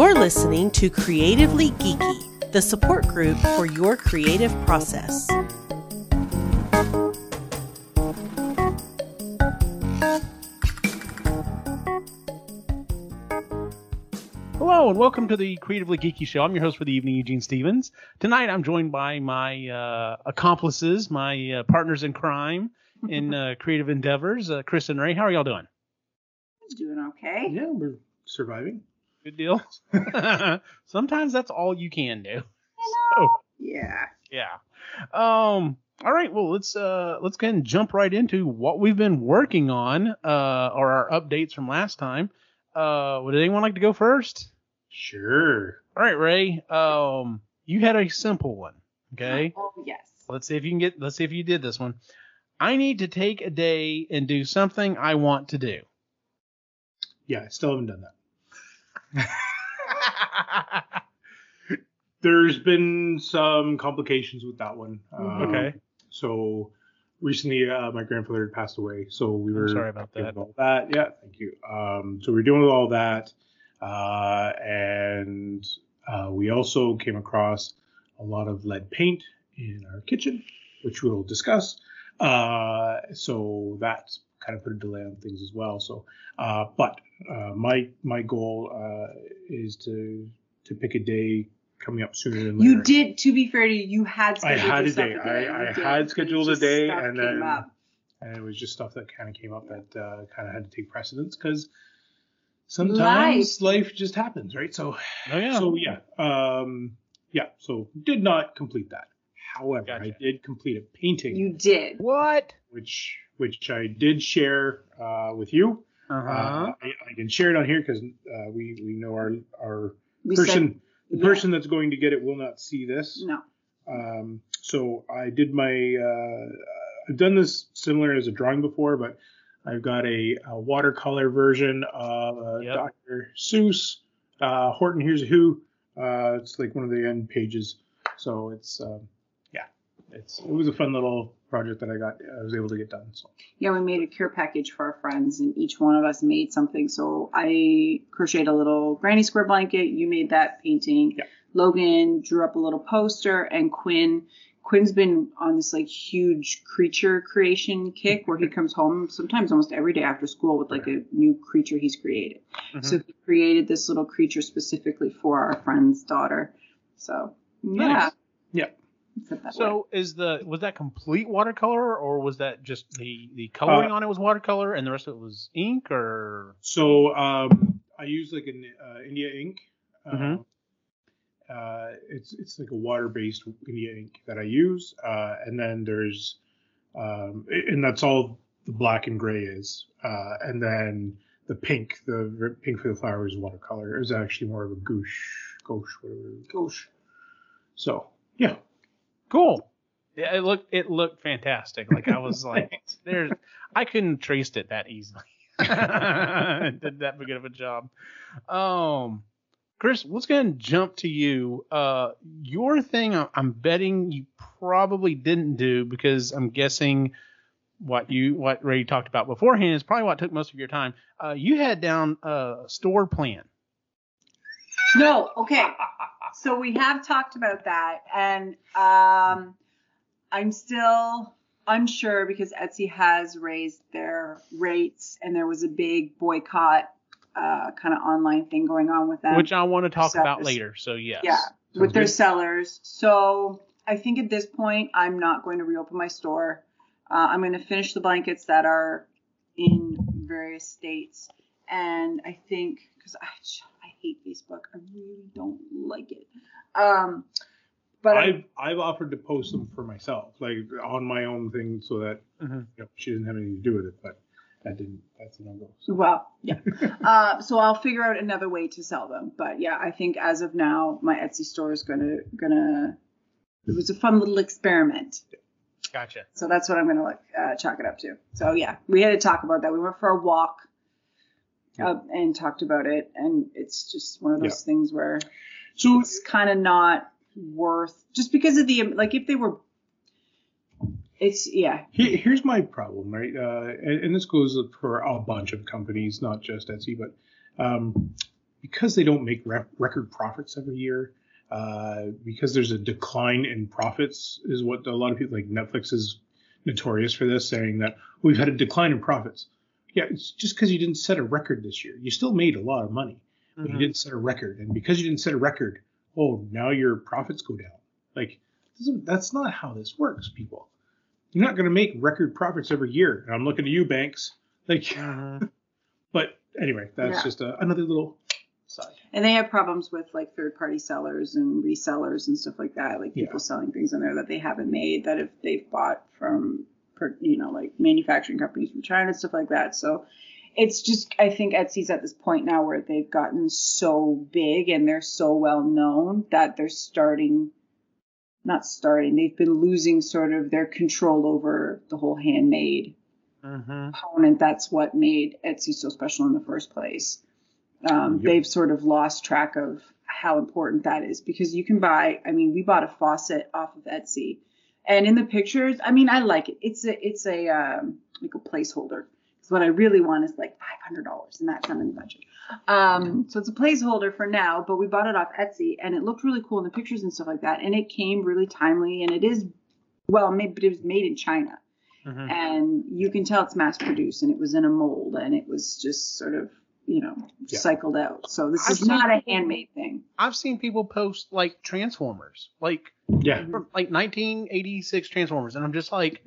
You're listening to Creatively Geeky, the support group for your creative process. Hello and welcome to the Creatively Geeky Show. I'm your host for the evening, Eugene Stevens. Tonight I'm joined by my uh, accomplices, my uh, partners in crime in uh, creative endeavors, uh, Chris and Ray. How are y'all doing? I'm doing okay. Yeah, we're surviving. Good deal. Sometimes that's all you can do. Hello. Yeah. Yeah. Um. All right. Well, let's uh let's go ahead and jump right into what we've been working on, uh, or our updates from last time. Uh, would anyone like to go first? Sure. All right, Ray. Um, you had a simple one. Okay. Oh yes. Let's see if you can get. Let's see if you did this one. I need to take a day and do something I want to do. Yeah, I still haven't done that. There's been some complications with that one. Um, okay. So recently, uh, my grandfather had passed away, so we I'm were sorry about that. all that. Yeah, thank you. Um, so we're dealing with all that, uh, and uh, we also came across a lot of lead paint in our kitchen, which we'll discuss. Uh, so that's kind of put a delay on things as well. So, uh, but uh, my my goal uh, is to to pick a day coming up sooner than later. You did. To be fair to you, you had I scheduled had your a day. I, I had scheduled a day, and then up. and it was just stuff that kind of came up that uh, kind of had to take precedence because sometimes life. just happens, right? So Oh yeah. so yeah, um, yeah. So did not complete that. However, I did complete a painting, You did. what? which which I did share uh, with you. Uh huh. Uh, I, I can share it on here because uh, we we know our our We person the yeah. person that's going to get it will not see this. No. Um, so I did my uh, I've done this similar as a drawing before, but I've got a, a watercolor version of uh, Yep. Dr. Seuss. Uh, Horton Hears a Who. Uh, it's like one of the end pages. So it's um, yeah, it's it was a fun little project that I got I was able to get done. So Yeah, we made a cure package for our friends, and each one of us made something. So I crocheted a little granny square blanket. You made that painting. Yeah. Logan drew up a little poster, and Quinn. Quinn's been on this like huge creature creation kick where he comes home sometimes almost every day after school with like a new creature he's created. Mhm. So he created this little creature specifically for our friend's daughter. So yeah. Nice. Yeah. Said that way. So is the was that complete watercolor or was that just the the coloring Uh, on it was watercolor and the rest of it was ink or So um, I use like an uh, India ink. Uh, Mhm. uh, it's it's like a water-based India ink that I use, uh, and then there's um, and that's all the black and gray is, uh, and then the pink, the pink for the flower is watercolor. It was actually more of a gouache, gouache, whatever. Gouache. So yeah, cool? Yeah, it looked it looked fantastic. Like I was like, there's I couldn't trace it that easily. Did that good of a job. Um, Chris, let's go ahead and jump to you. Uh, your thing, I- I'm betting you probably didn't do because I'm guessing what you what Ray talked about beforehand is probably what took most of your time. Uh, you had down a store plan. No, okay. So we have talked about that, and um, I'm still unsure because Etsy has raised their rates, and there was a big boycott uh, kind of online thing going on with them. which I want to talk about later. So yes. Yeah, with Sounds their good. sellers. So I think at this point, I'm not going to reopen my store. Uh, I'm going to finish the blankets that are in various states, and I think because I hate Facebook, I really don't like it. Um, but I, I've I've offered to post them for myself, like on my own thing, so that Mhm. you know, she doesn't have anything to do with it. But that didn't. That's a no go. So. well, yeah. uh, so I'll figure out another way to sell them. But yeah, I think as of now, my Etsy store is gonna gonna. It was a fun little experiment. Gotcha. So that's what I'm gonna like uh, chalk it up to. So yeah, we had to talk about that. We went for a walk uh, and talked about it, and it's just one of those things where So it's kind of not worth just because of the like if they were. It's yeah, Here, here's my problem, right? Uh, and, and this goes for a bunch of companies, not just Etsy, but um, because they don't make re- record profits every year, uh, because there's a decline in profits, is what a lot of people like Netflix is notorious for this, saying that we've had a decline in profits. Yeah, it's just because you didn't set a record this year. You still made a lot of money, but Mhm. you didn't set a record, and because you didn't set a record, oh, now your profits go down. Like that's not how this works, people. You're not going to make record profits every year. And I'm looking at you, banks. Like, Mhm. but anyway, that's Yeah. just a, another little side. And they have problems with like third party sellers and resellers and stuff like that, like people Yeah. selling things on there that they haven't made that if they've bought from, per- you know, like manufacturing companies from China and stuff like that. So it's just, I think Etsy's at this point now where they've gotten so big and they're so well known that they're starting, not starting, they've been losing sort of their control over the whole handmade Mhm. component. That's what made Etsy so special in the first place. Um, Yep. They've sort of lost track of how important that is because you can buy. I mean, we bought a faucet off of Etsy, and in the pictures, I mean, I like it. It's a it's a um, like a placeholder. Because what I really want is like five hundred dollars, and that's not in the budget. Um, so it's a placeholder for now, but we bought it off Etsy, and it looked really cool in the pictures and stuff like that, and it came really timely, and it is well made, but it was made in China Mhm. and you can tell it's mass produced and it was in a mold and it was just sort of you know Yeah. cycled out so this I've is seen not a handmade thing I've seen people post like Transformers, like Yeah. from like 1986 Transformers, and I'm just like,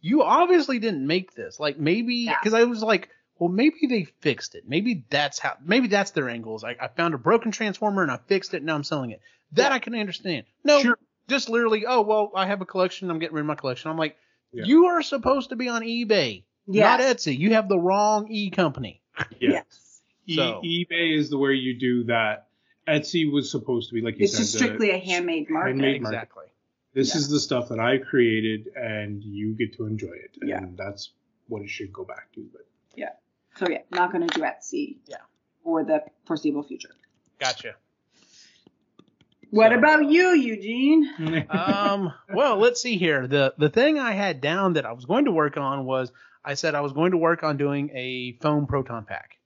you obviously didn't make this. Like maybe Yeah. because I was like, well, maybe they fixed it. Maybe that's how. Maybe that's their angles. I, I found a broken Transformer and I fixed it. and Now I'm selling it. That Yeah. I can understand. No, Sure. just literally. Oh well, I have a collection. I'm getting rid of my collection. I'm like, Yeah. you are supposed to be on eBay, yes not Etsy. You have the wrong e company. Yeah. yes E- So- eBay is the way you do that. Etsy was supposed to be like you it's said. just the- strictly a handmade market handmade market. exactly. This Yeah. is the stuff that I created, and you get to enjoy it. And Yeah. that's what it should go back to. But yeah. so yeah not going to do etsy Yeah. for the foreseeable future Gotcha. what So- about you eugene um, well, let's see here. The the thing I had down that I was going to work on was I said I was going to work on doing a foam proton pack.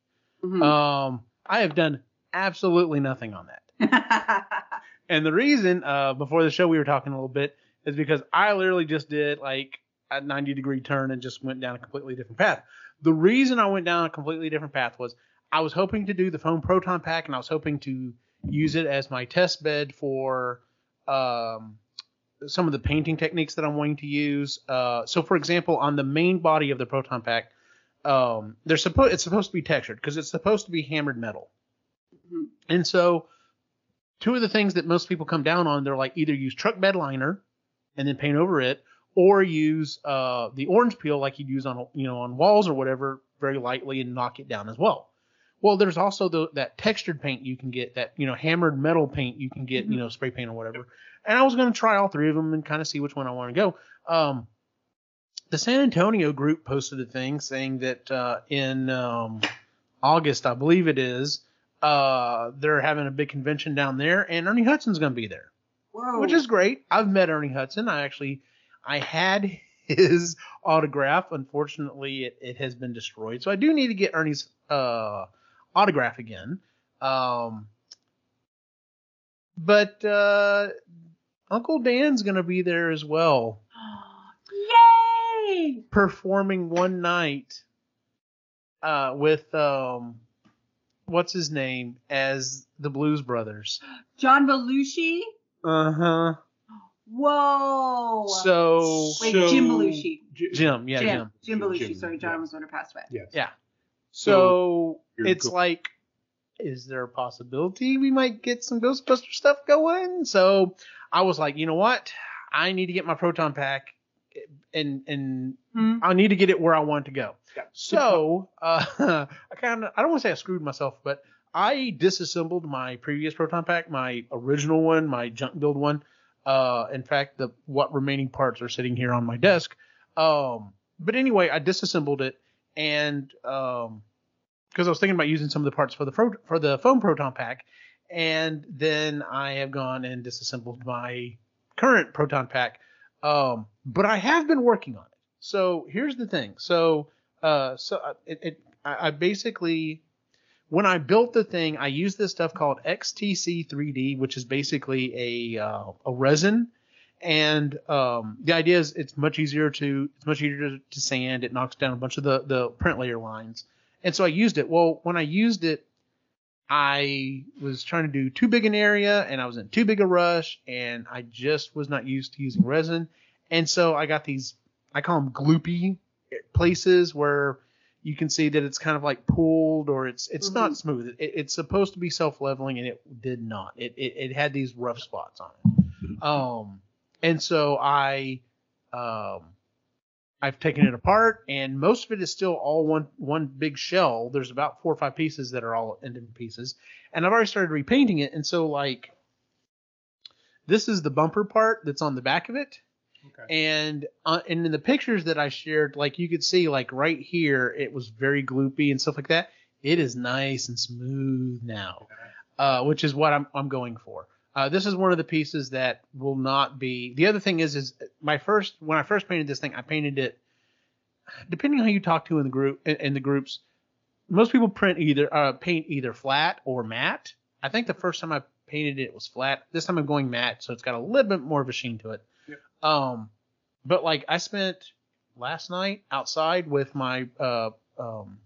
Mhm. Um, I have done absolutely nothing on that. And the reason, uh, before the show we were talking a little bit, is because I literally just did like a 90 degree turn and just went down a completely different path. The reason I went down a completely different path was I was hoping to do the foam proton pack and I was hoping to use it as my test bed for um, some of the painting techniques that I'm wanting to use. Uh, so, for example, on the main body of the proton pack, um, they're supposed it's supposed to be textured because it's supposed to be hammered metal. Mhm. And so, two of the things that most people come down on, they're like either use truck bed liner and then paint over it, or use uh, the orange peel like you'd use on you know on walls or whatever very lightly and knock it down as well. Well, there's also the, that textured paint you can get, that you know hammered metal paint you can get, you know spray paint or whatever. And I was going to try all three of them and kind of see which one I want to go. Um, the San Antonio group posted a thing saying that uh, in um, August, I believe it is, uh, they're having a big convention down there, and Ernie Hudson's going to be there, Whoa. which is great. I've met Ernie Hudson. I actually, I had his autograph. Unfortunately, it, it has been destroyed, so I do need to get Ernie's uh, autograph again. Um, but uh, Uncle Dan's going to be there as well Yay! performing one night uh, with um, what's his name as the Blues Brothers. John Belushi? Uh huh. Whoa. So Wait, So- Jim Belushi. J- Jim, yeah, Jim. Jim. Jim Belushi. Jim, Sorry, John yeah. was one who passed away. Yes. Yeah. So So it's go- like, is there a possibility we might get some Ghostbuster stuff going? So I was like, you know what? I need to get my proton pack, and and Hmm. I need to get it where I want it to go. Yeah. So uh, I kind of I don't want to say I screwed myself, but I disassembled my previous proton pack, my original one, my junk build one. Uh, in fact, the what remaining parts are sitting here on my desk. Um, but anyway, I disassembled it, and um, because I was thinking about using some of the parts for the fro- for the foam proton pack, and then I have gone and disassembled my current proton pack. Um, but I have been working on it. So here's the thing. So uh, so uh, it, it I, I basically when I built the thing, I used this stuff called XTC 3D, which is basically a uh, a resin. And um, the idea is it's much easier to it's much easier to, to sand. It knocks down a bunch of the the print layer lines. And so I used it. Well, when I used it, I was trying to do too big an area and I was in too big a rush and I just was not used to using resin. And so I got these, I call them gloopy places where you can see that it's kind of like pulled or it's it's not Mhm. smooth. It, it's supposed to be self leveling and it did not. It, it it had these rough spots on it. Um, and so I um I've taken it apart, and most of it is still all one one big shell. There's about four or five pieces that are all in different pieces, and I've already started repainting it. And so like, this is the bumper part that's on the back of it, Okay. and uh, and in the pictures that I shared, like you could see, like right here, it was very gloopy and stuff like that. It is nice and smooth now, uh, which is what I'm I'm going for. Uh, this is one of the pieces that will not be. The other thing is, is my first when I first painted this thing, I painted it. Depending on who you talk to in the group in, in the groups, most people print either uh, paint either flat or matte. I think the first time I painted it was flat. This time I'm going matte, so it's got a little bit more of a sheen to it. Um, but like I spent last night outside with my uh um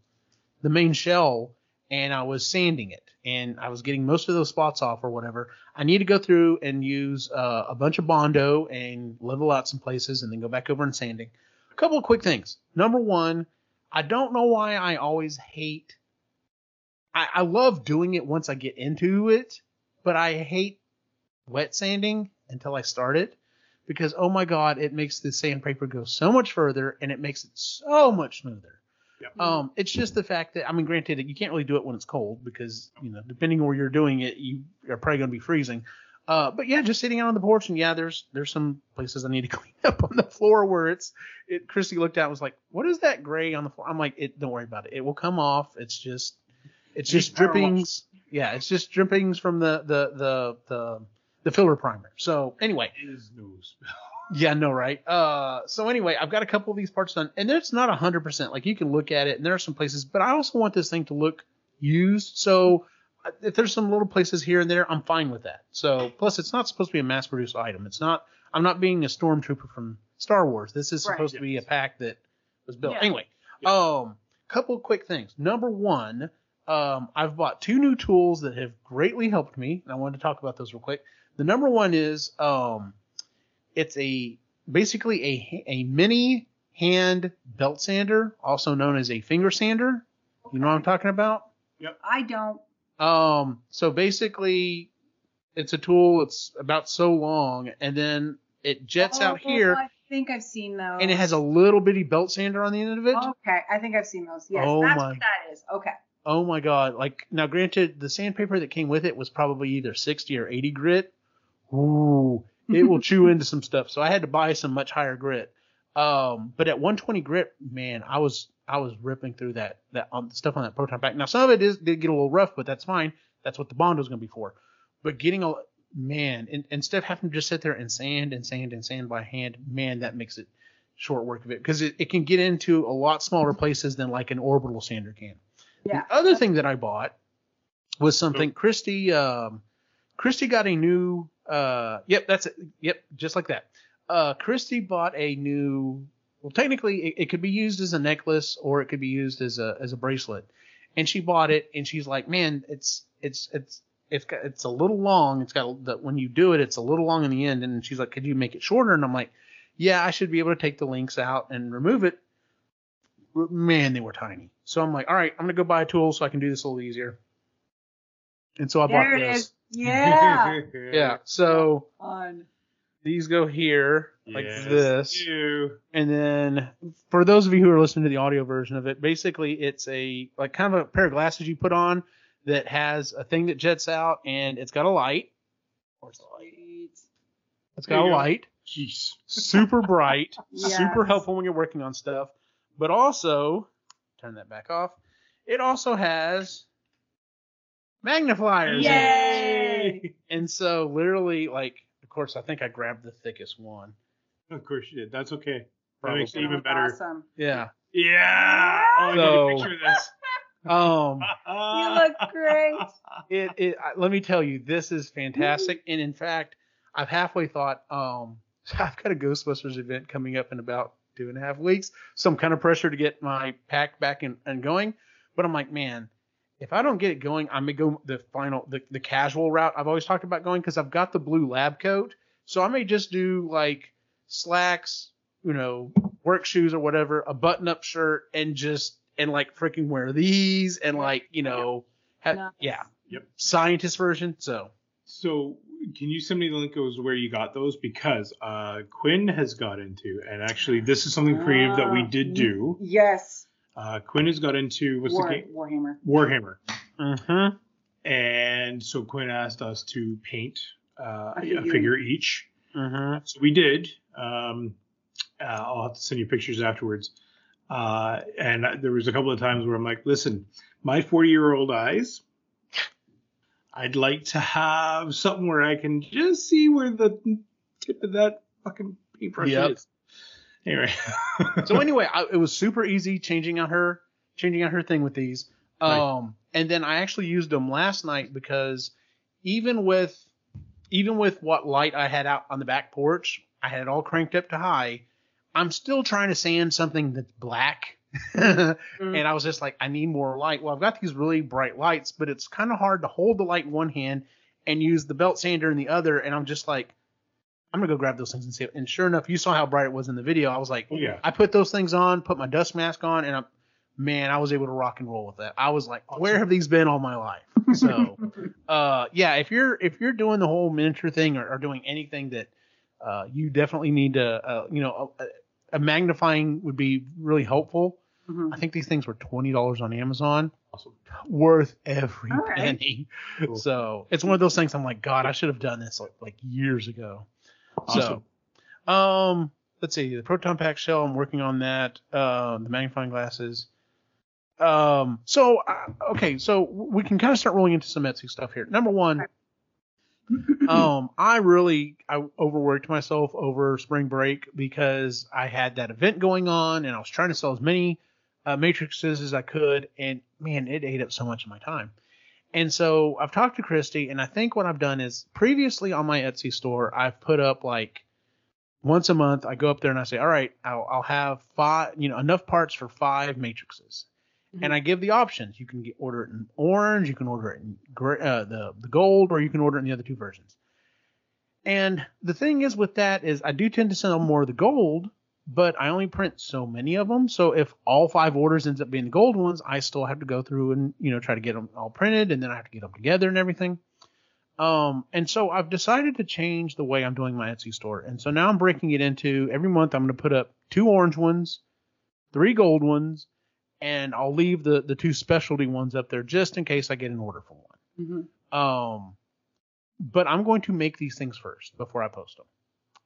the main shell and I was sanding it and I was getting most of those spots off or whatever. I need to go through and use uh, a bunch of Bondo and level out some places and then go back over and sanding. A couple of quick things. Number one, I don't know why I always hate. I, I love doing it once I get into it, but I hate wet sanding until I start it because oh my god, it makes the sandpaper go so much further and it makes it so much smoother. Yep. Um, it's just the fact that I mean, granted, you can't really do it when it's cold because you know, depending on where you're doing it, you are probably going to be freezing. Uh, but yeah, just sitting out on the porch and yeah, there's there's some places I need to clean up on the floor where it's it. Christy looked at and was like, "What is that gray on the floor?" I'm like, "It don't worry about it. It will come off. It's just it's just drippings. Yeah, it's just drippings from the the the the the filler primer. So anyway, Is nose. yeah, no, right. Uh, so anyway, I've got a couple of these parts done, and it's not hundred percent. Like you can look at it, and there are some places, but I also want this thing to look used. So uh, if there's some little places here and there, I'm fine with that. So plus, it's not supposed to be a mass-produced item. It's not. I'm not being a stormtrooper from Star Wars. This is Right. supposed to be a pack that was built. Yeah. Anyway, um, couple of quick things. Number one, um, I've bought two new tools that have greatly helped me, and I wanted to talk about those real quick. The number one is um, it's a basically a a mini hand belt sander, also known as a finger sander. You know what I'm talking about? Yep. I don't. Um, so basically, it's a tool. It's about so long, and then it jets out Oh, here, I think I've seen those. and it has a little bitty belt sander on the end of it. Okay, I think I've seen those. Yes, Oh that's my- what that is. Okay. Oh my god! Like now, granted, the sandpaper that came with it was probably either 60 or 80 grit. Ooh, it will chew into some stuff. So I had to buy some much higher grit. Um, but at 120 grit, man, I was I was ripping through that that on stuff on that proton pack. Now some of it is did get a little rough, but that's fine. That's what the Bondo's gonna be for. But getting a man and instead of having to just sit there and sand and sand and sand by hand, man, that makes it short work of it because it, it can get into a lot smaller places than like an orbital sander can. Yeah. The other thing that I bought was something Christy um Christy got a new uh yep, that's it. Yep, just like that. Uh Christy bought a new well technically it, it could be used as a necklace or it could be used as a as a bracelet. And she bought it and she's like, "Man, it's it's it's it's got, it's a little long. It's got that when you do it, it's a little long in the end." And she's like, "Could you make it shorter?" And I'm like, "Yeah, I should be able to take the links out and remove it." Man, they were tiny. So I'm like, all right, I'm gonna go buy a tool so I can do this a little easier. And so I There bought it this. is. Yeah. Yeah. So On. these go here like Yes, this, you. and then for those of you who are listening to the audio version of it, basically it's a like kind of a pair of glasses you put on that has a thing that jets out, and it's got a light. Where's the light? It's There got a go. light. Jeez. super bright, Yes. super helpful when you're working on stuff. But also, turn that back off. It also has magnifiers. Yay! And so, literally, like, of course, I think I grabbed the thickest one. Of course you did. That's okay. That makes it even That better. Awesome. Yeah. Yeah. Oh, I So- need a picture of this. Um, You look great. it, it I- let me tell you, this is fantastic. And in fact, I've halfway thought, um, I've got a Ghostbusters event coming up in about two and a half weeks. Some kind of pressure to get my pack back and, and going. But I'm like, man, if I don't get it going, I may go the final, the, the casual route I've always talked about going because I've got the blue lab coat. So I may just do like slacks, you know, work shoes or whatever, a button up shirt, and just, and like freaking wear these and like, you know, ha- Nice. yeah. Yep. Scientist version. So So can you send me the link of where you got those? Because uh, Quinn has got into, and actually this is something creative that we did do. Yes. Uh, Quinn has got into what's War, the game? Warhammer. Warhammer. mm-hmm. And so Quinn asked us to paint uh, A a figure. figure each. Mm-hmm. So we did. Um, uh, I'll have to send you pictures afterwards. Uh, and there was a couple of times where I'm like, listen, my 40 year old eyes, I'd like to have something where I can just see where the tip of that fucking paintbrush Yep. is. Anyway. so anyway, I, it was super easy changing out her changing out her thing with these. Right. Um, and then I actually used them last night because even with even with what light I had out on the back porch, I had it all cranked up to high. I'm still trying to sand something that's black. and I was just like, I need more light. Well, I've got these really bright lights, but it's kind of hard to hold the light in one hand and use the belt sander in the other. And I'm just like, I'm gonna go grab those things and see. It. And sure enough, you saw how bright it was in the video. I was like, yeah. I put those things on, put my dust mask on, and I'm, man, I was able to rock and roll with that. I was like, where have these been all my life? So, uh, yeah, if you're if you're doing the whole miniature thing or, or doing anything that uh, you definitely need to, uh, you know, a, a magnifying would be really helpful. Mhm. I think these things were twenty dollars on Amazon, Awesome. worth every right. penny. Cool. So it's one of those things. I'm like, God, I should have done this like, like years ago. Awesome. So, um, let's see, the proton pack shell. I'm working on that. Uh, the magnifying glasses. Um, so uh, okay, so we can kind of start rolling into some Etsy stuff here. Number one, um, I really I overworked myself over spring break because I had that event going on and I was trying to sell as many uh, matrices as I could, and man, it ate up so much of my time. And so I've talked to Christy, and I think what I've done is previously on my Etsy store, I've put up like once a month. I go up there and I say, all right, I'll, I'll have five, you know, enough parts for five matrices, and I give the options. You can get, order it in orange, you can order it in gray, uh, the the gold, or you can order it in the other two versions. And the thing is with that is I do tend to sell more of the gold, but I only print so many of them. So if all five orders ends up being the gold ones, I still have to go through and you know try to get them all printed, and then I have to get them together and everything. Um, and so I've decided to change the way I'm doing my Etsy store, and so now I'm breaking it into every month I'm going to put up two orange ones, three gold ones, and I'll leave the the two specialty ones up there just in case I get an order for one. Mhm. Um, but I'm going to make these things first before I post them.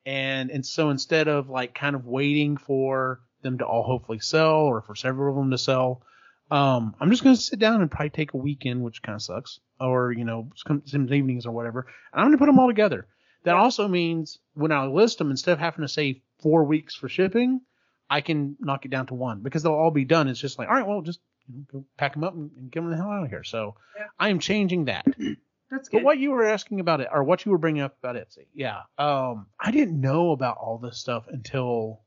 And and so instead of like kind of waiting for them to all hopefully sell or for several of them to sell, um, I'm just going to sit down and probably take a weekend, which kind of sucks, or you know some, some evenings or whatever. And I'm going to put them all together. That also means when I list them, instead of having to say four weeks for shipping, I can knock it down to one because they'll all be done. It's just like, all right, well, just you know, go pack them up and, and get them the hell out of here. So Yeah. I am changing that. That's But what you were asking about it, or what you were bringing up about Etsy, yeah. Um, I didn't know about all this stuff until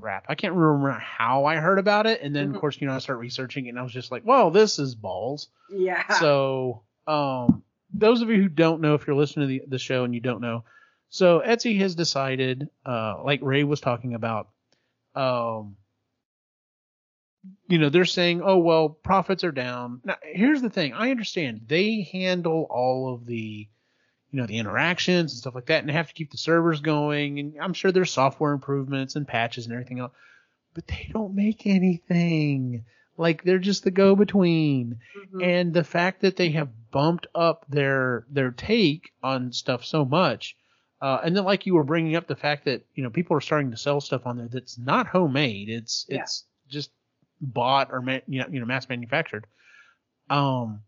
crap. I can't remember how I heard about it, and then Mhm. of course, you know, I start researching it, and I was just like, well, this is balls. Yeah. So, um, those of you who don't know, if you're listening to the, the show and you don't know, so Etsy has decided, uh, like Ray was talking about, um, you know, they're saying, oh, well, profits are down. Now, here's the thing. I understand they handle all of the, you know, the interactions and stuff like that, and they have to keep the servers going. And I'm sure there's software improvements and patches and everything else, but they don't make anything. Like they're just the go between Mhm. and the fact that they have bumped up their their take on stuff so much uh, and then like you were bringing up the fact that you know people are starting to sell stuff on there that's not homemade it's Yeah. it's just bought or ma- you know, you know mass manufactured um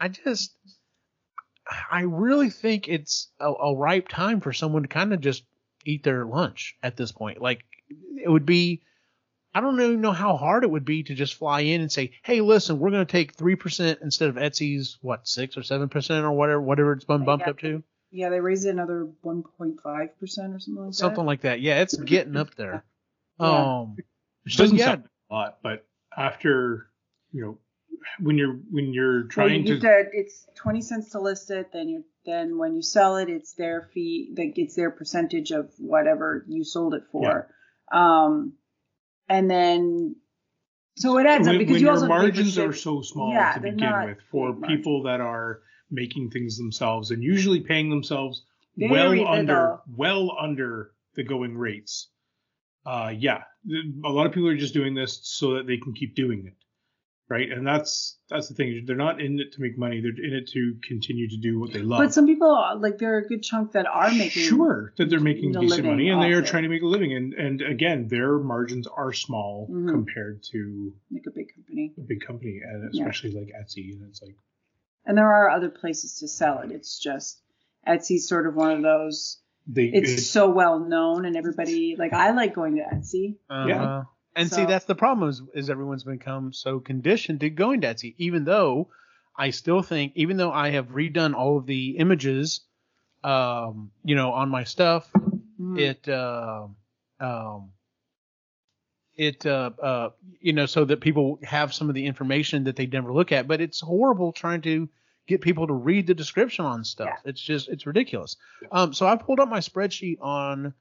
i just i really think it's a, a ripe time for someone to kind of just eat their lunch at this point like it would be I don't even know how hard it would be to just fly in and say, "Hey, listen, we're going to take three percent instead of Etsy's what six or seven percent or whatever, whatever it's been bumped Yeah. up to, Yeah, they raised it another 1.5% or something like something that. like that." Yeah, it's getting up there. Yeah. Um, Which But doesn't yeah. sound like a lot, but after you know when you're when you're Well, trying you to it's 20 cents to list it, then you then when you sell it, it's their fee that gets their percentage of whatever you sold it for. Um, and then so it adds when, up because you your also margins are so small Yeah, to begin not with for people that are making things themselves and usually paying themselves well under well under the going rates. Uh, yeah, a lot of people are just doing this so that they can keep doing it, right? And that's that's the thing. They're not in it to make money. They're in it to continue to do what they love. But some people like there are a good chunk that are making sure that they're making a decent money and they are it. trying to make a living and and again their margins are small Mhm. compared to like a big company. a big company and Yeah. especially like Etsy and it's like And there are other places to sell it. It's just Etsy's sort of one of those. They It's it's, so well known, and everybody like I like going to Etsy. Uh-huh. And see, that's the problem is, is everyone's become so conditioned to going to Etsy, even though I still think, even though I have redone all of the images, um, you know, on my stuff, Mhm. it, uh, um, it, uh, uh, you know, so that people have some of the information that they never look at, but it's horrible trying to get people to read the description on stuff. It's just, it's ridiculous. Um, so I pulled up my spreadsheet on,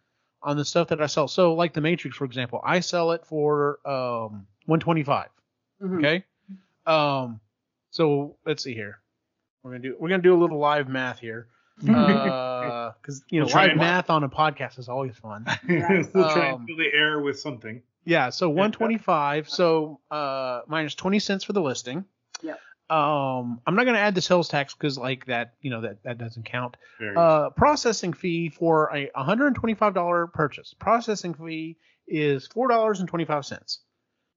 on the stuff that I sell. So like the Matrix, for example, I sell it for, um, 125. Mhm. Okay. Um, so let's see here. We're gonna do we're gonna do a little live math here, Uh, because you know We'll live math on a podcast is always fun. Right. we'll try Um, and fill the air with something Yeah. So 125. So uh, minus 20 cents for the listing. Yep. Um, I'm not gonna add the sales tax because like that you know that that doesn't count. Uh, processing fee for a $125 purchase. Processing fee is four dollars and twenty-five cents.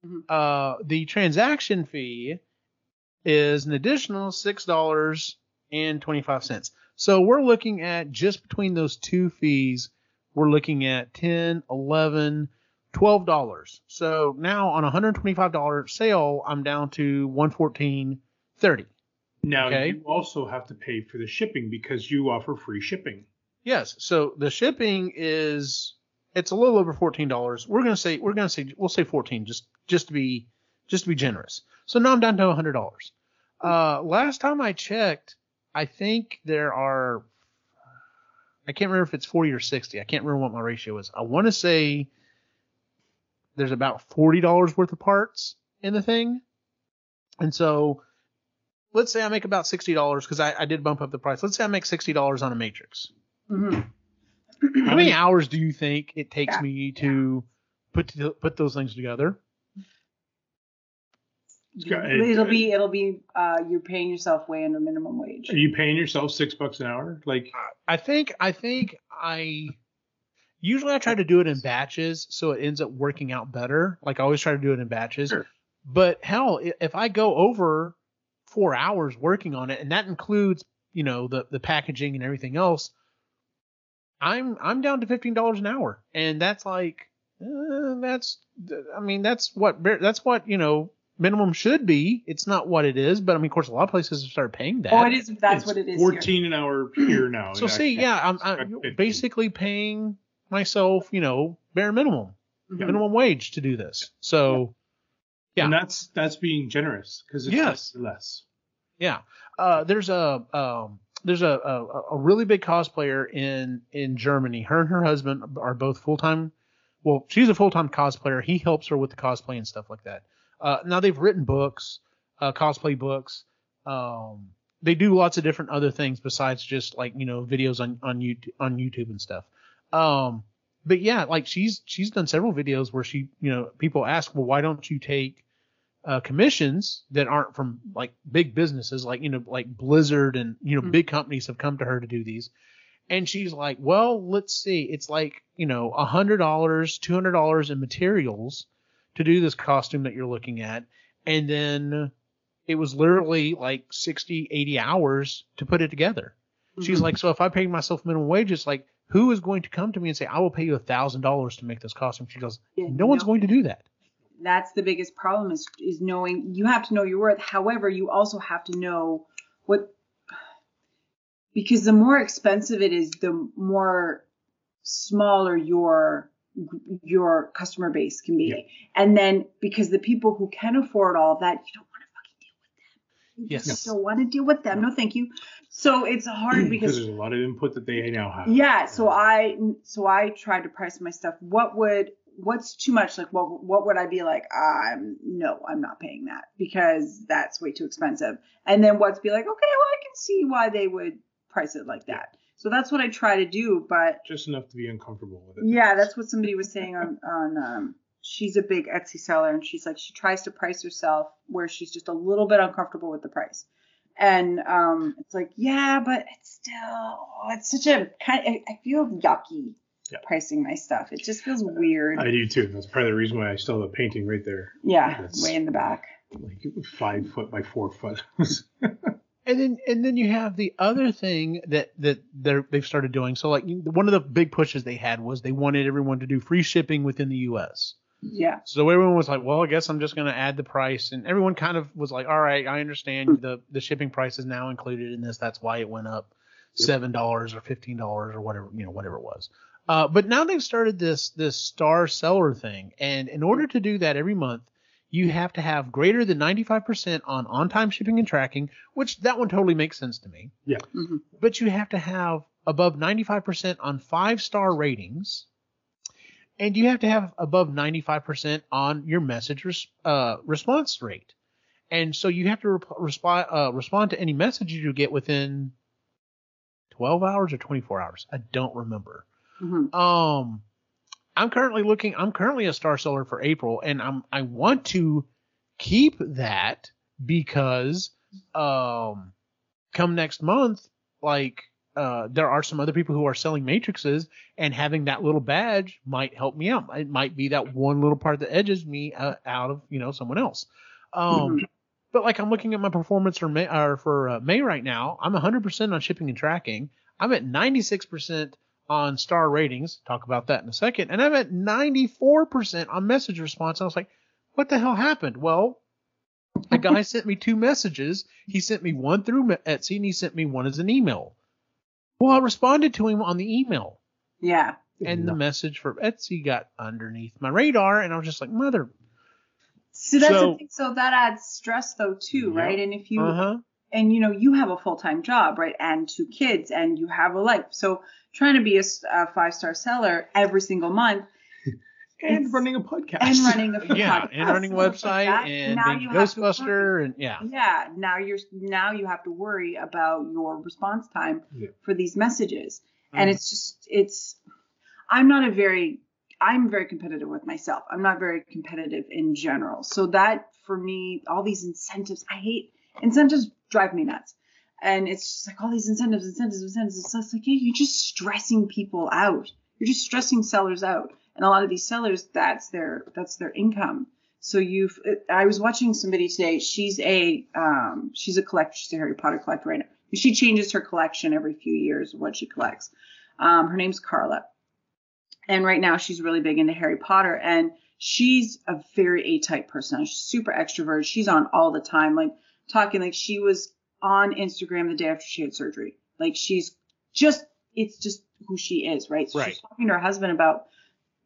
Mhm. Uh, the transaction fee is an additional six dollars and twenty-five cents. So we're looking at just between those two fees, we're looking at 10, 11, 12 dollars. So now on a $125 sale, I'm down to 114.30. now okay. you also have to pay for the shipping because you offer free shipping Yes. So the shipping is it's a little over fourteen dollars. We're gonna say we're gonna say we'll say fourteen just just to be just to be generous. So now I'm down to hundred dollars. Uh, last time I checked, I think there are I can't remember if it's forty or sixty. I can't remember what my ratio is. I want to say there's about forty dollars worth of parts in the thing, and so let's say I make about sixty dollars because I, I did bump up the price. Let's say I make sixty dollars on a matrix. Mhm. How many hours do you think it takes Yeah, me to put to, put those things together? it- It'll be it'll be uh, you're paying yourself way under minimum wage. are you paying yourself six bucks an hour like I think I think I usually I try to do it in batches so it ends up working out better. Like I always try to do it in batches. Sure. But hell, if I go over four hours working on it, and that includes you know the the packaging and everything else, I'm I'm down to fifteen dollars an hour, and that's like uh, that's I mean that's what that's what you know minimum should be. It's not what it is, but I mean of course a lot of places have started paying that. Oh, it is. That's it's what it is. here. 14 an hour here now So It see, actually- yeah, I'm, I'm basically paying myself, you know, bare minimum, Mhm. minimum wage to do this. So yeah. and that's that's being generous because it's Yes. less, yeah, uh, there's a um, there's a, a a really big cosplayer in in Germany. Her and her husband are both full time. Well, she's a full time cosplayer. He helps her with the cosplay and stuff like that. Uh, now they've written books, uh, cosplay books. Um, they do lots of different other things besides just like you know videos on on YouTube on YouTube and stuff. Um, but yeah, like she's she's done several videos where she you know people ask, well, why don't you take uh, commissions that aren't from like big businesses, like you know like Blizzard and you know Mhm. big companies have come to her to do these. And she's like, well, let's see. It's like, you know, a hundred dollars, two hundred dollars in materials to do this costume that you're looking at. And then it was literally like 60, 80 hours to put it together. She's Mhm. like, so if I paid myself minimum wage, it's like, who is going to come to me and say, I will pay you a thousand dollars to make this costume? She goes, Yeah, no one's going to do that. that's the biggest problem is is knowing you have to know your worth. However, you also have to know what because the more expensive it is, the more smaller your your customer base can be. Yeah. And then because the people who can afford all of that, you don't want to fucking deal with them. You Yes. don't want to deal with them. No, thank you. So it's hard because because there's a lot of input that they now have. yeah, so I so I tried to price my stuff. What would what's too much? Like what what would I be like? I'm no, I'm not paying that because that's way too expensive. And then what's be like? Okay, well I can see why they would price it like that. So that's what I try to do. But just enough to be uncomfortable with it. yeah, that's what somebody was saying on on um. She's a big Etsy seller, and she's like she tries to price herself where she's just a little bit uncomfortable with the price. And um, it's like, yeah, but it's still, oh, it's such a kind. I, I feel yucky Yeah. pricing my stuff. It just feels weird. I do too. That's part of the reason why I still have a painting right there, yeah, That's- way in the back. like five foot by four foot. And then and then you have the other thing that that they're, they've started doing. So like one of the big pushes they had was they wanted everyone to do free shipping within the U.S. Yeah, So everyone was like, well, I guess I'm just going to add the price, and everyone kind of was like, all right, I understand the the shipping price is now included in this. That's why it went up seven dollars or fifteen dollars or whatever you know whatever it was. Uh, but now they've started this this star seller thing, and in order to do that every month, you have to have greater than 95% on on-time shipping and tracking, which that one totally makes sense to me. Mhm. But you have to have above 95% on five-star ratings, and you have to have above 95% on your message res- uh, response rate. And so you have to rep- respond uh, respond to any message you get within 12 hours or 24 hours. I don't remember. Mhm. Um, I'm currently looking. I'm currently a star seller for April, and I'm I want to keep that because um, come next month, like uh, there are some other people who are selling matrices, and having that little badge might help me out. It might be that one little part that edges me uh, out of you know someone else. Um, but like I'm looking at my performance for May, or for uh, May right now, I'm 100% on shipping and tracking. I'm at 96% on star ratings. Talk about that in a second. And I'm at 94% on message response. I was like, what the hell happened? Well, a guy sent me two messages. He sent me one through Etsy and he sent me one as an email. Well, I responded to him on the email yeah, and the message for Etsy got underneath my radar and I was just like, mother. so that's So- the thing. So that adds stress though too, Yeah. right? And if you Uh-huh. and you know you have a full-time job right and two kids and you have a life so trying to be a five-star seller every single month and It's- running a podcast. and running a Yeah, podcast, and running a stuff like website and now being you have to Ghostbuster and yeah. yeah now you're now you have to worry about your response time Yeah. for these messages Mhm. and it's just it's i'm not a very i'm very competitive with myself i'm not very competitive in general so that for me all these incentives i hate incentives drive me nuts and it's just like all these incentives incentives incentives it's just like yeah, you're just stressing people out you're just stressing sellers out and a lot of these sellers that's their that's their income. So you've i was watching somebody today she's a um she's a collector she's a harry potter collector right now. She changes her collection every few years of what she collects. Um her name's carla. And right now she's really big into harry potter and she's a very a-type person. She's super extrovert she's on all the time like talking like she was on instagram the day after she had surgery. Like she's just it's just who she is right? So Right. she's talking to her husband about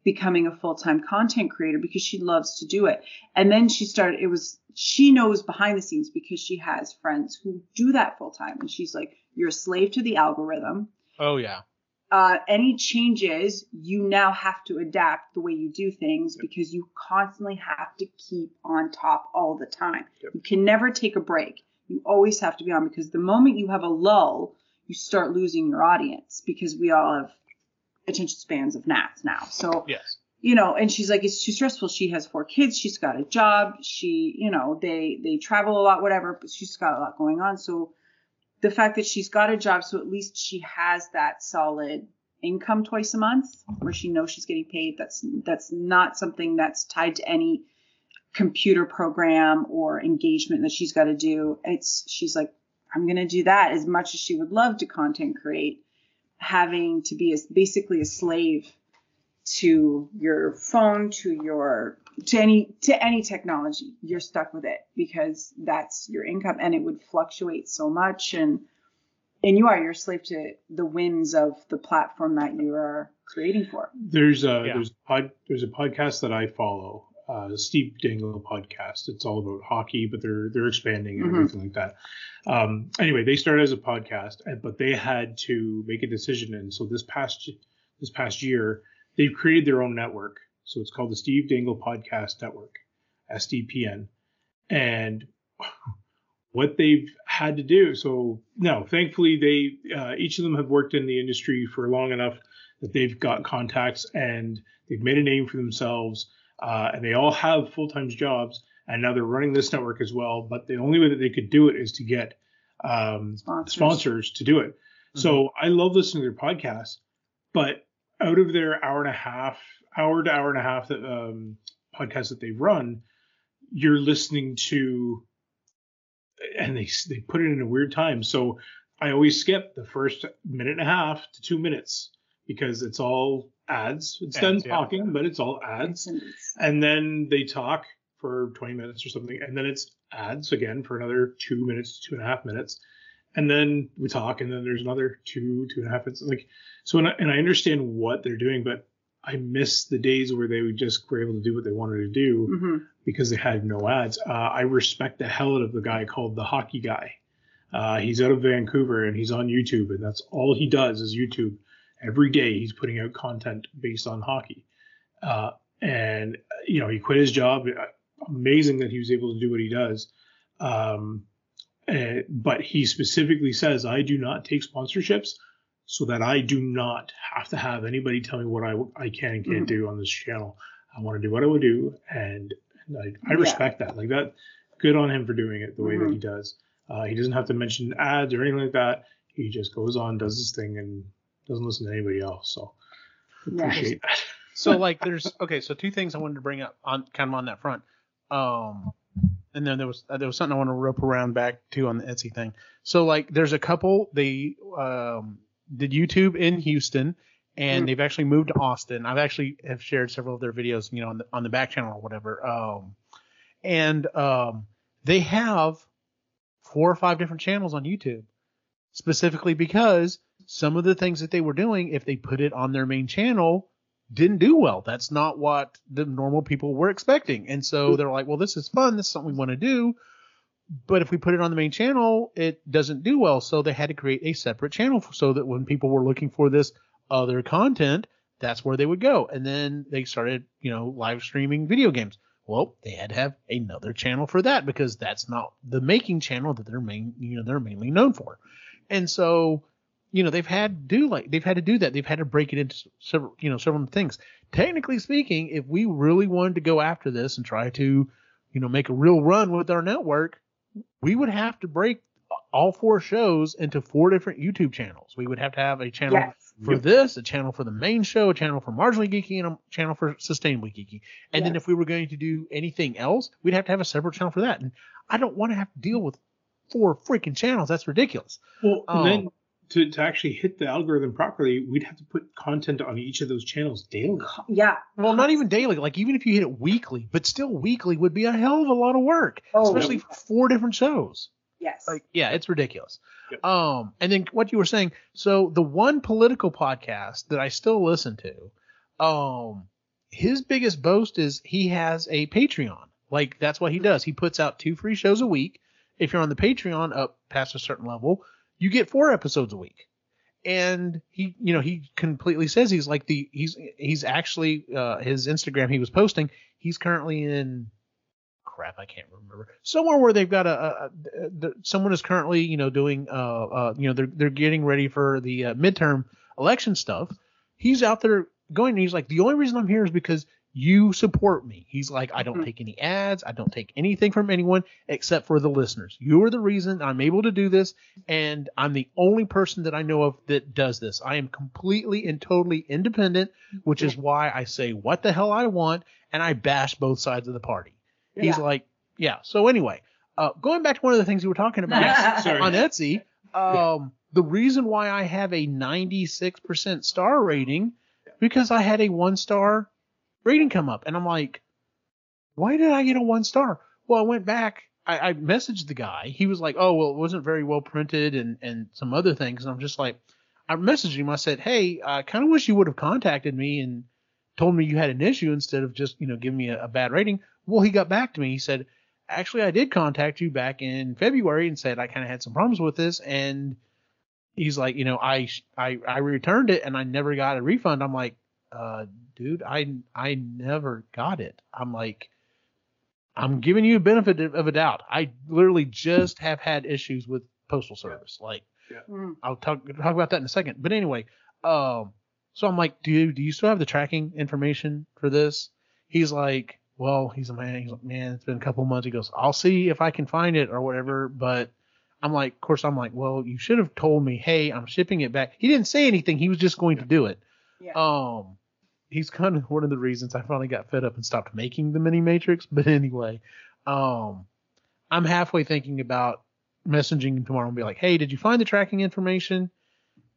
becoming a full-time content creator because she loves to do it and then she started it was she knows behind the scenes because she has friends who do that full-time and she's like you're a slave to the algorithm Oh yeah. uh, any changes, you now have to adapt the way you do things because you constantly have to keep on top all the time. Yep. You can never take a break. You always have to be on because the moment you have a lull, you start losing your audience because we all have attention spans of gnats now. So Yes. you know, and she's like, it's too stressful. She has four kids. She's got a job. She, you know, they they travel a lot, whatever. But she's got a lot going on. So the fact that she's got a job, so at least she has that solid income twice a month, where she knows she's getting paid. That's that's not something that's tied to any computer program or engagement that she's got to do. It's she's like, I'm gonna do that as much as she would love to content create, having to be a, basically a slave to your phone, to your to any to any technology. You're stuck with it because that's your income, and it would fluctuate so much, and and you are you're a slave to the whims of the platform that you are creating for. There's a Yeah. there's a pod, there's a podcast that I follow, uh, Steve Dangle podcast. It's all about hockey, but they're they're expanding and Mhm. everything like that. Um, anyway, they started as a podcast, and, but they had to make a decision, and so this past this past year they've created their own network. So it's called the Steve Dangle Podcast Network, SDPN, and what they've had to do. So no, thankfully they uh, each of them have worked in the industry for long enough that they've got contacts and they've made a name for themselves, uh, and they all have full time jobs. And now they're running this network as well. But the only way that they could do it is to get um, Sponsors. sponsors to do it. So I love listening to their podcast, but out of their hour and a half, hour to hour and a half that, um, podcasts that they've run, you're listening to, and they they put it in a weird time. So I always skip the first minute and a half to two minutes because it's all ads. It's them Ads, yeah. talking, but it's all ads It's- it's- and then they talk for 20 minutes or something, and then it's ads again for another two minutes, two and a half minutes, and then we talk, and then there's another two, two and a half minutes. Like so, and I, and I understand what they're doing, but I miss the days where they would just were able to do what they wanted to do Mhm. because they had no ads. Uh, I respect the hell out of the guy called the Hockey Guy. Uh, he's out of Vancouver and he's on YouTube, and that's all he does is YouTube. Every day he's putting out content based on hockey. Uh, and you know he quit his job. Amazing that he was able to do what he does. Um, eh, but he specifically says, "I do not take sponsorships." So that I do not have to have anybody tell me what I, I can and can't Mhm. do on this channel. I want to do what I would do, and, and I, I Yeah. respect that. Like that, good on him for doing it the way that Mhm. he does. Uh, he doesn't have to mention ads or anything like that. He just goes on, does his thing, and doesn't listen to anybody else. So Yeah. appreciate that. So like there's okay, so two things I wanted to bring up on kind of on that front. Um and then there was uh, there was something I want to rope around back to on the Etsy thing. So like there's a couple they um did YouTube in Houston and Mm. they've actually moved to Austin. I've actually have shared several of their videos, you know, on the on the back channel or whatever. Um and um they have four or five different channels on YouTube specifically because some of the things that they were doing if they put it on their main channel didn't do well. That's not what the normal people were expecting. And so hmm. they're like, well, this is fun. This is something we want to do. But if we put it on the main channel, it doesn't do well. So they had to create a separate channel so that when people were looking for this other content, that's where they would go. And then they started, you know, live streaming video games. Well, they had to have another channel for that because that's not the making channel that they're main, you know, they're mainly known for. And so, you know, they've had to do like they've had to do that. They've had to break it into several, you know, several things. Technically speaking, if we really wanted to go after this and try to, you know, make a real run with our network, we would have to break all four shows into four different YouTube channels. We would have to have a channel Yes. for this, a channel for the main show, a channel for marginally geeky, and a channel for sustainably geeky. And then if we were going to do anything else, we'd have to have a separate channel for that. And I don't want to have to deal with four freaking channels. That's ridiculous. Well, and Oh. then um, to, to actually hit the algorithm properly, we'd have to put content on each of those channels daily. Yeah. Well, not even daily. Like even if you hit it weekly, but still weekly would be a hell of a lot of work, Oh, especially for four different shows. Yes. Like, yeah, it's ridiculous. Yep. Um, and then what you were saying. So the one political podcast that I still listen to, um, his biggest boast is he has a Patreon. Like that's what he does. He puts out two free shows a week. If you're on the Patreon up past a certain level, you get four episodes a week. And he, you know, he completely says he's like the he's he's actually uh, his Instagram he was posting. He's currently in crap I can't remember somewhere where they've got a, a, a the, someone is currently you know doing uh uh you know they're they're getting ready for the uh, midterm election stuff. He's out there going and he's like the only reason I'm here is because you support me. He's like I don't Mhm. take any ads, I don't take anything from anyone except for the listeners. You are the reason I'm able to do this and I'm the only person that I know of that does this. I am completely and totally independent, which is why I say what the hell I want and I bash both sides of the party. He's like, yeah. So anyway, uh, going back to one of the things you were talking about Sorry. on Etsy, um, the reason why I have a 96% star rating because I had a one star rating come up. And I'm like, why did I get a one star? Well, I went back. I, I messaged the guy. He was like, oh, well, it wasn't very well printed and, and some other things. And I'm just like, I messaged him. I said, hey, I kind of wish you would have contacted me and told me you had an issue instead of just, you know, giving me a, a bad rating. Well, he got back to me. He said, actually, I did contact you back in February and said I kind of had some problems with this. And he's like, you know, I, I, I returned it and I never got a refund. I'm like, uh, dude, I, I never got it. I'm like, I'm giving you a benefit of a doubt. I literally just have had issues with postal service. Like, Mm. I'll talk talk about that in a second. But anyway, um, so I'm like, dude, do you still have the tracking information for this? He's like, well, he's a man. He's like, man, it's been a couple months. He goes, I'll see if I can find it or whatever. But I'm like, of course, I'm like, well, you should have told me, hey, I'm shipping it back. He didn't say anything. He was just going to do it. Yeah. Um, he's kind of one of the reasons I finally got fed up and stopped making the mini matrix. But anyway, um, I'm halfway thinking about messaging him tomorrow and be like, hey, did you find the tracking information?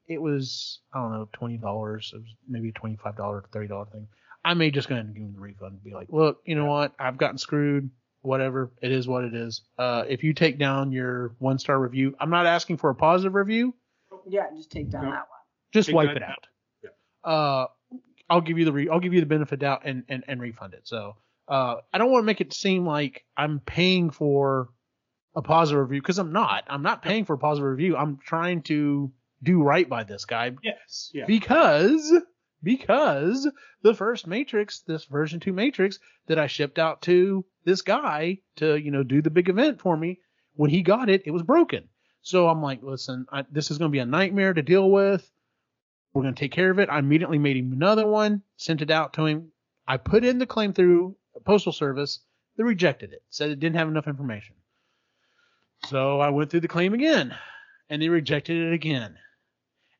It was, I don't know, twenty dollars. It was maybe a twenty-five dollar, thirty dollar thing. I may just go ahead and give him the refund and be like, look, you know what? I've gotten screwed. Whatever. It is what it is. Uh, if you take down your one star review, I'm not asking for a positive review. Yeah, just take down No. that one. Just Take wipe it down. out. Yeah. Uh, I'll give you the re- I'll give you the benefit doubt and, and, and refund it. So uh, I don't want to make it seem like I'm paying for a positive review because I'm not. I'm not paying for a positive review. I'm trying to do right by this guy Yes. Yeah. because because the first Matrix, this version two Matrix that I shipped out to this guy to you know do the big event for me, when he got it, it was broken. So I'm like, listen, I, this is going to be a nightmare to deal with. We're going to take care of it. I immediately made him another one, sent it out to him. I put in the claim through postal service. They rejected it, said it didn't have enough information. So I went through the claim again, and they rejected it again.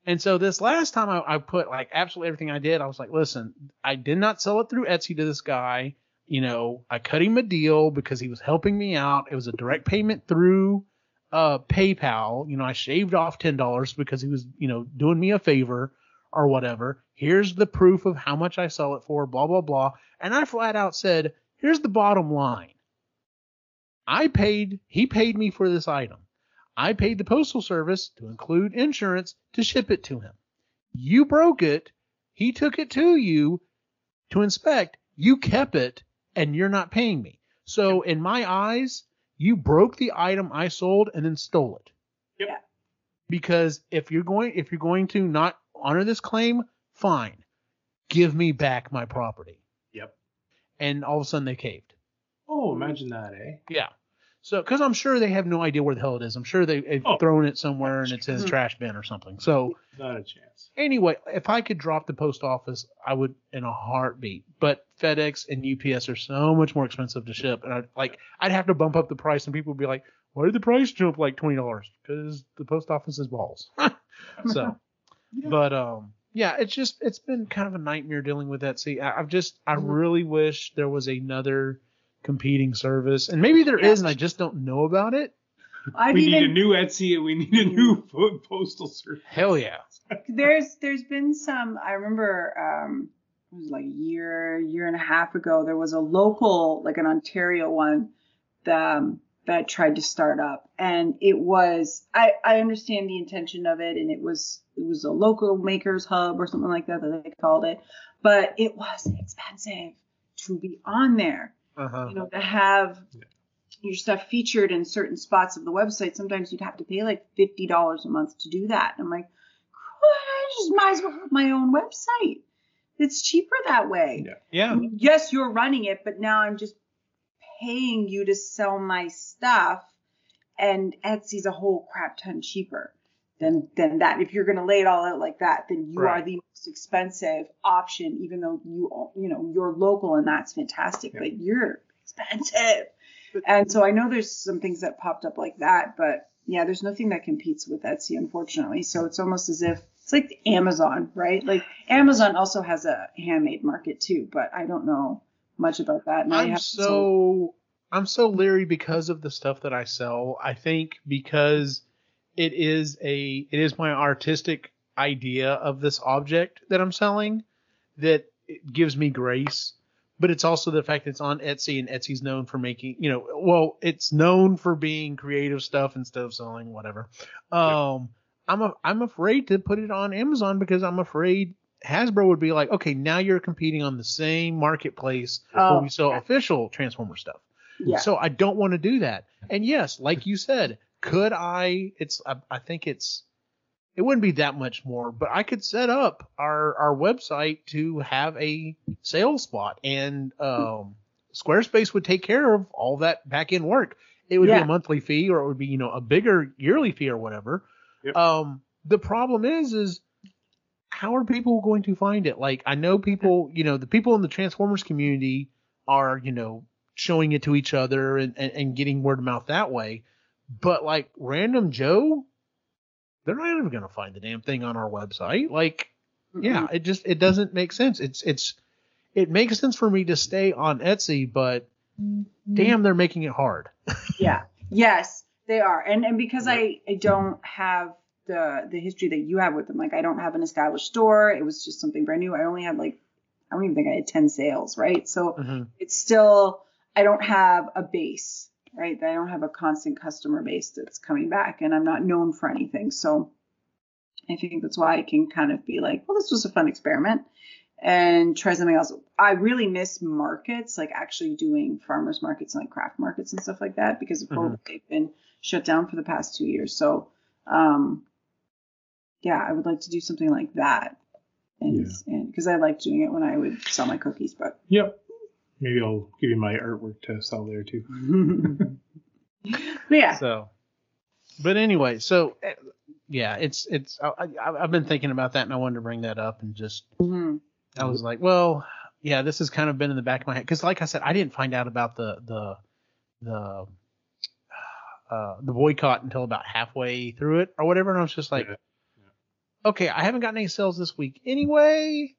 And so this last time I, I put like absolutely everything I did, I was like, listen, I did not sell it through Etsy to this guy. You know, I cut him a deal because he was helping me out. It was a direct payment through uh, PayPal. You know, I shaved off ten dollars because he was, you know, doing me a favor or whatever. Here's the proof of how much I sell it for, blah blah blah. And I flat out said, here's the bottom line. I paid, he paid me for this item. I paid the postal service to include insurance to ship it to him. You broke it. He took it to you to inspect. You kept it and you're not paying me. So in my eyes, you broke the item I sold and then stole it. Yep. Yeah. Because if you're going if you're going to not honor this claim, fine. Give me back my property. Yep. And all of a sudden they caved. Oh, imagine that, eh? Yeah. So, because I'm sure they have no idea where the hell it is. I'm sure they, they've Oh. thrown it somewhere and it's in a trash bin or something. So, Not a chance. anyway, if I could drop the post office, I would in a heartbeat. But FedEx and UPS are so much more expensive to ship, and I like I'd have to bump up the price, and people would be like, "Why did the price jump like twenty dollars?" Because the post office is balls. so, but um, yeah, it's just it's been kind of a nightmare dealing with that. See, I, I've just I Mhm. really wish there was another competing service, and maybe there Yeah. is, and I just don't know about it. I've we even need a new Etsy and we need a new po- postal service. Hell yeah. there's there's been some i remember um it was like a year year and a half ago there was a local like an ontario one that um, that tried to start up and it was i i understand the intention of it and it was it was a local makers hub or something like that that they called it but it was expensive to be on there Uh-huh. you know, to have your stuff featured in certain spots of the website, sometimes you'd have to pay like fifty dollars a month to do that. And I'm like, I just might as well have my own website. It's cheaper that way. Yeah. Yeah. Yes, you're running it, but now I'm just paying you to sell my stuff, and Etsy's a whole crap ton cheaper than than that. If you're gonna lay it all out like that, then you are the most expensive option, even though you you know you're local and that's fantastic, Yeah. but you're expensive. And so I know there's some things that popped up like that, but yeah, there's nothing that competes with Etsy, unfortunately. So it's almost as if it's like Amazon, right? Like Amazon also has a handmade market too, but I don't know much about that. And I I'm have so I'm so leery because of the stuff that I sell. I think because it is a it is my artistic idea of this object that I'm selling that it gives me grace, but it's also the fact that it's on Etsy and Etsy's known for making, you know, well, it's known for being creative stuff instead of selling whatever. Um, I'm a, I'm afraid to put it on Amazon because I'm afraid Hasbro would be like, okay, now you're competing on the same marketplace Oh, where we sell yeah. official Transformer stuff. Yeah. So I don't want to do that. And yes, like you said, could I? It's I, I think it's it wouldn't be that much more, but I could set up our our website to have a sales spot, and um, Squarespace would take care of all that back end work. It would be a monthly fee, or it would be you know a bigger yearly fee or whatever. Yep. Um, the problem is is how are people going to find it? Like I know people, you know, the people in the Transformers community are, you know, showing it to each other and, and, and getting word of mouth that way. But like random Joe, they're not even gonna find the damn thing on our website. Like, yeah, it just it doesn't make sense. It's it's it makes sense for me to stay on Etsy, but mm-hmm. damn, they're making it hard. Yeah. Yes, they are. And and because I I don't have the the history that you have with them, like I don't have an established store. It was just something brand new. I only had like I don't even think I had 10 sales, right? So Mhm. it's still I don't have a base, right? I don't have a constant customer base that's coming back and I'm not known for anything. So I think that's why I can kind of be like, well, this was a fun experiment and try something else. I really miss markets, like actually doing farmers markets and like craft markets and stuff like that because of COVID, they've been shut down for the past two years. So, um, yeah, I would like to do something like that. And, and because I liked doing it when I would sell my cookies, but Yep. Maybe I'll give you my artwork to sell there too. but yeah, So, but anyway, so eh, yeah, it's it's I, I, I've been thinking about that and I wanted to bring that up and just Mhm. I was like, well, yeah, this has kind of been in the back of my head because, like I said, I didn't find out about the the the uh, the boycott until about halfway through it or whatever, and I was just like, Yeah. Okay, I haven't gotten any sales this week anyway.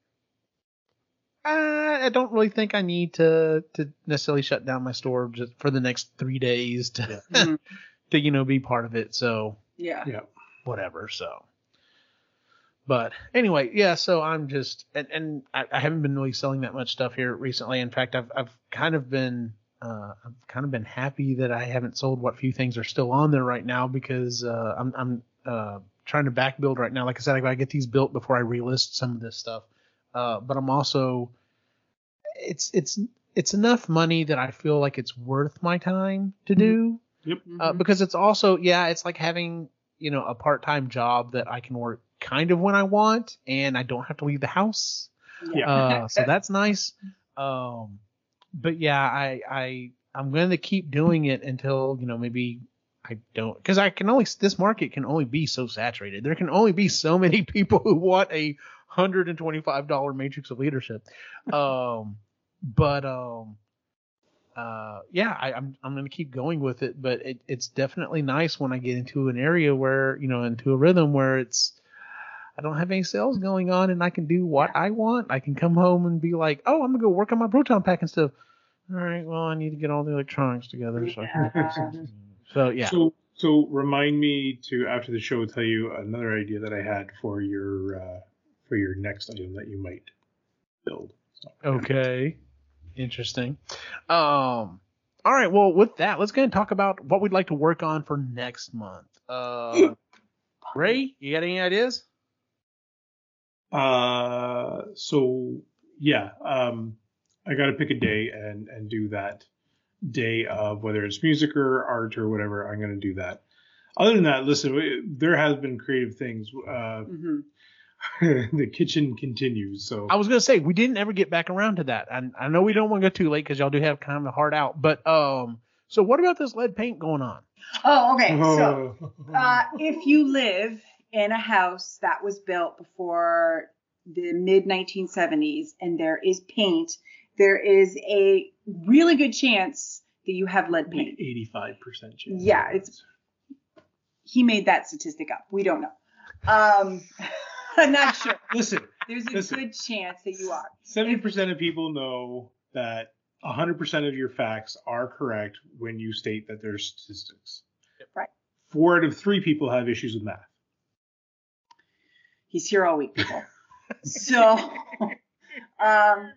I, I don't really think I need to to necessarily shut down my store just for the next three days to Mhm. to you know be part of it. So yeah, Yeah. whatever. So, but anyway, yeah. So I'm just and and I, I haven't been really selling that much stuff here recently. In fact, I've I've kind of been uh I've kind of been happy that I haven't sold what few things are still on there right now because uh I'm I'm uh trying to back build right now. Like I said, I gotta get these built before I relist some of this stuff. Uh, but I'm also it's it's it's enough money that I feel like it's worth my time to do uh, Mhm. because it's also yeah it's like having you know a part-time job that i can work kind of when i want and i don't have to leave the house Yeah. uh, so that's nice um but yeah i i i'm going to keep doing it until you know maybe i don't because i can only this market can only be so saturated there can only be so many people who want a hundred and twenty-five dollar matrix of leadership um but um uh, yeah, I, I'm I'm gonna keep going with it, but it, it's definitely nice when I get into an area where you know into a rhythm where it's I don't have any sales going on and I can do what I want. I can come home and be like, oh, I'm gonna go work on my proton pack and stuff. All right, well, I need to get all the electronics together. So, I can Yeah. so yeah, So so remind me to after the show tell you another idea that I had for your uh, for your next item that you might build. So, Okay. Interesting. Um all right, well with that, let's go and talk about what we'd like to work on for next month. Uh Ray, you got any ideas? Uh, so yeah, um, I got to pick a day and and do that day of whether it's music or art or whatever. I'm going to do that. Other than that, listen, we- there has been creative things. Uh, Mhm. the kitchen continues. So I was gonna say we didn't ever get back around to that. And I know we don't want to go too late because y'all do have kind of a hard out. But um, so what about this lead paint going on? Oh, okay. So Oh. uh, if you live in a house that was built before the mid 1970s and there is paint, there is a really good chance that you have lead paint. 85% chance. Yeah, it's- He made that statistic up. We don't know. Um, I'm not sure. Listen, There's a Listen. good chance that you are. 70% of people know that 100% of your facts are correct when you state that they're statistics. Right. Four out of three people have issues with math. He's here all week, people. So um,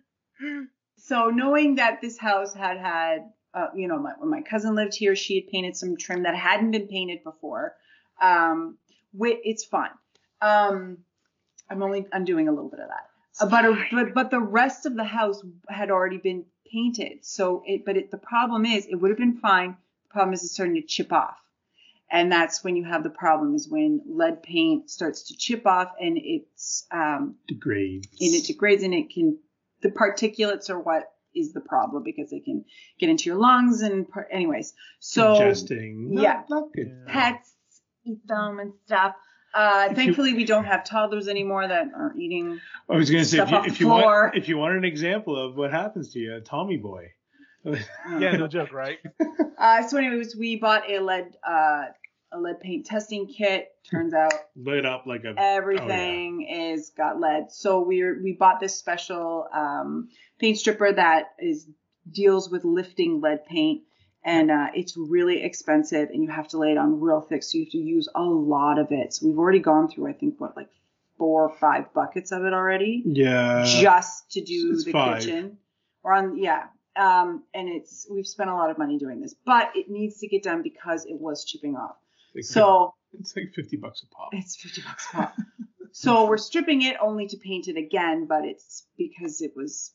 so knowing that this house had had, uh, you know, my, when my cousin lived here, she had painted some trim that hadn't been painted before. Um, it's fun. Um, I'm only I'm doing a little bit of that. Uh, but, a, but but the rest of the house had already been painted. So it but it the problem is it would have been fine. The problem is it's starting to chip off. And that's when you have the problem is when lead paint starts to chip off and it's um, Degrades. and it degrades and it can the particulates are what is the problem because they can get into your lungs and par- anyways so Ingesting. Yeah. Not good. Pets eat them and stuff uh, If you- thankfully we don't have toddlers anymore that are eating I was gonna say if you, if you want if you want an example of what happens to you, Tommy Boy. Yeah, no joke, right? uh, so anyways we bought a lead uh, a lead paint testing kit turns out lit up like a everything is got lead. So we we bought this special um, paint stripper that is deals with lifting lead paint, and uh, it's really expensive, and you have to lay it on real thick, so you have to use a lot of it. So we've already gone through, I think, what like four or five buckets of it already, yeah. just to do it's the five. kitchen. Or on yeah. Um, and it's we've spent a lot of money doing this, but it needs to get done because it was chipping off. Like So it's like fifty bucks a pop. it's 50 bucks a pop. so we're stripping it only to paint it again, but it's because it was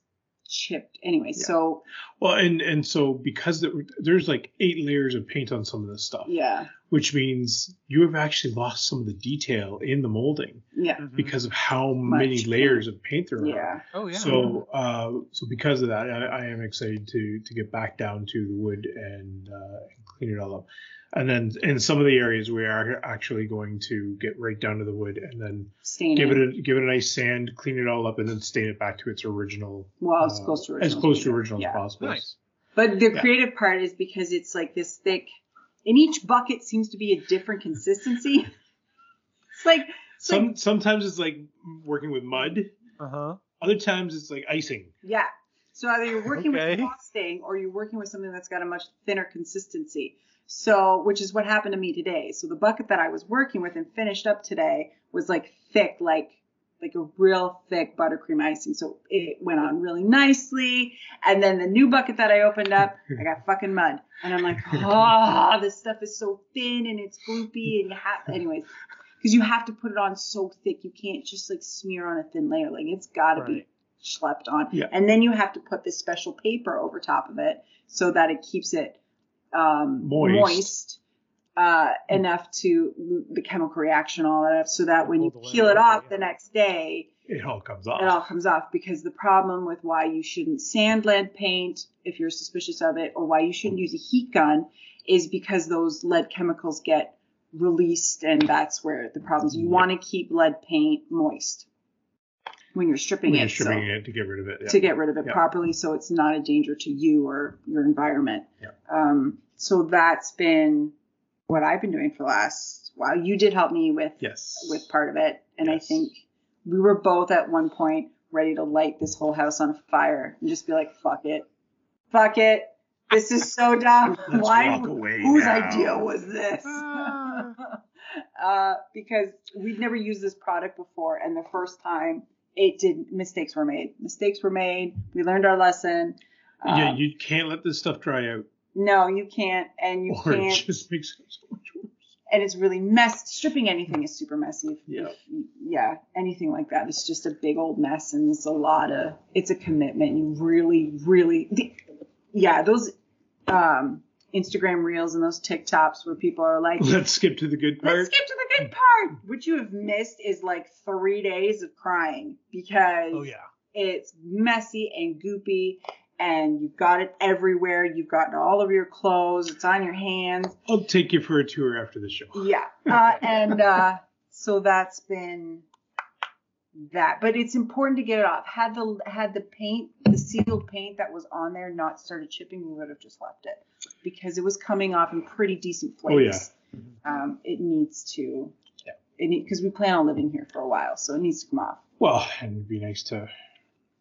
chipped anyway. Yeah. So Well, and and so because there, there's like eight layers of paint on some of this stuff, yeah, which means you have actually lost some of the detail in the molding yeah, Mhm. because of how Much many paint. layers of paint there are. yeah. Oh yeah. So, uh, so because of that, I, I am excited to to get back down to the wood and, uh, and clean it all up. And then in some of the areas, we are actually going to get right down to the wood and then Stain give it. it a give it a nice sand, clean it all up, and then stain it back to its original. well as uh, close to original. as close to original Yeah. as possible. Nice. But the Yeah. creative part is because it's like this thick, and each bucket seems to be a different consistency. It's like it's Some like sometimes it's like working with mud. Uh huh. Other times it's like icing. yeah. So either you're working Okay. with frosting or you're working with something that's got a much thinner consistency. So, which is what happened to me today. So the bucket that I was working with and finished up today was like thick, like like a real thick buttercream icing. So it went on really nicely. And then the new bucket that I opened up, I got fucking mud. And I'm like, oh, this stuff is so thin and it's gloopy and you have anyways. Because you have to put it on so thick, you can't just like smear on a thin layer. Like it's gotta be Right. Schlepped on. Yeah. And then you have to put this special paper over top of it so that it keeps it um, Moist. moist, uh, enough to the chemical reaction, all that, so that when you peel it off the next day, It all comes off. it all comes off. Because the problem with why you shouldn't sand lead paint if you're suspicious of it, or why you shouldn't use a heat gun, is because those lead chemicals get released, and that's where the problems. You Yeah. want to keep lead paint moist when you're stripping when it. you're so- stripping it to get rid of it. yeah. to get rid of it Yeah. properly so it's not a danger to you or your environment. Yeah. Um, so that's been what I've been doing for the last while. You did help me with Yes. with part of it, and I think we were both at one point ready to light this whole house on fire and just be like, "Fuck it, fuck it, this is so dumb. Let's Why? walk away Whose now." idea was this?" Ah. uh, because we'd never used this product before, and the first time it did, mistakes were made. Mistakes were made. We learned our lesson. yeah, Um, you can't let this stuff dry out, no, you can't, and you or can't, just makes it so much worse. and it's really mess. Stripping anything is super messy. If- Yeah. yeah, anything like that. It's just a big old mess, and it's a lot of. It's a commitment. You really, really, the, yeah, those um, Instagram reels and those TikToks where people are like, Let's skip to the good part. Let's skip to the good part. What you have missed is like three days of crying because Oh yeah. it's messy and goopy and you've got it everywhere. You've got all over your clothes. It's on your hands. I'll take you for a tour after the show. Yeah. Uh, and uh, so that's been that. But it's important to get it off. Had the had the paint, the sealed paint that was on there not started chipping, we would have just left it because it was coming off in pretty decent Oh, yeah. Flakes. Um, it needs to. Yeah. It because we plan on living here for a while, so it needs to come off. Well, and it'd be nice to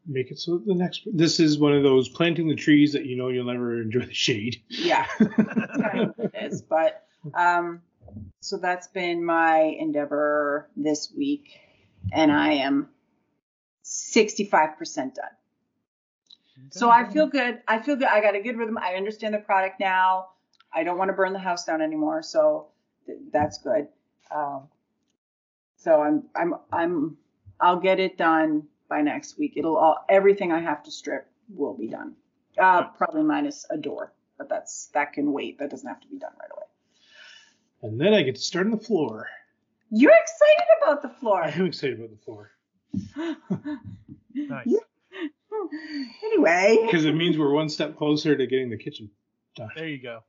make it so the next. This is one of those planting the trees that you know you'll never enjoy the shade. Yeah, that's kind of what it is. But um, so that's been my endeavor this week, and I am 65% done. So I feel good. I feel good. I got a good rhythm. I understand the product now. I don't want to burn the house down anymore. So th- that's good. Um, so I'm, I'm, I'm, I'll get it done by next week. It'll all, everything I have to strip will be done. Uh, probably minus a door, but that's, that can wait. That doesn't have to be done right away. And then I get to start on the floor. You're excited about the floor. I am excited about the floor Nice. anyway. because it means we're one step closer to getting the kitchen done. There you go.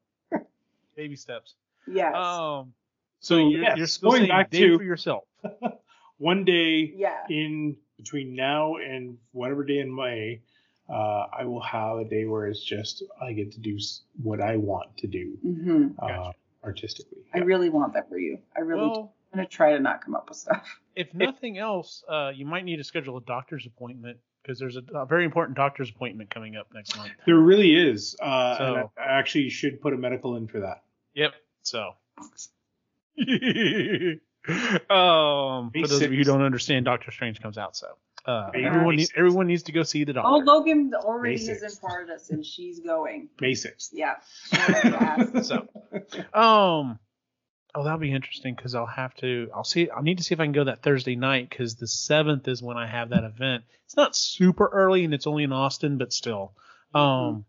Baby steps. Yes. Um. So So you're, yes, you're still going back day to for yourself. one day yeah. in between now and whatever day in May, uh, I will have a day where it's just I get to do what I want to do hmm uh, Gotcha. artistically. I really want that for you. I really. Well, I'm gonna try to not come up with stuff. if nothing else, uh, you might need to schedule a doctor's appointment because there's a, a very important doctor's appointment coming up next month. There really is, uh, and I, So- I actually should put a medical in for that. Yep. So. um, for those of you who don't understand, Doctor Strange comes out. So uh, everyone need, everyone needs to go see the doctor. Oh, Logan already has Basics. imparted us, and she's going. Basics. Yeah. She already asked. So, um, oh, that'll be interesting because I'll have to. I'll see. I'll need to see if I can go that Thursday night because the seventh is when I have that event. It's not super early and it's only in Austin, but still. Um,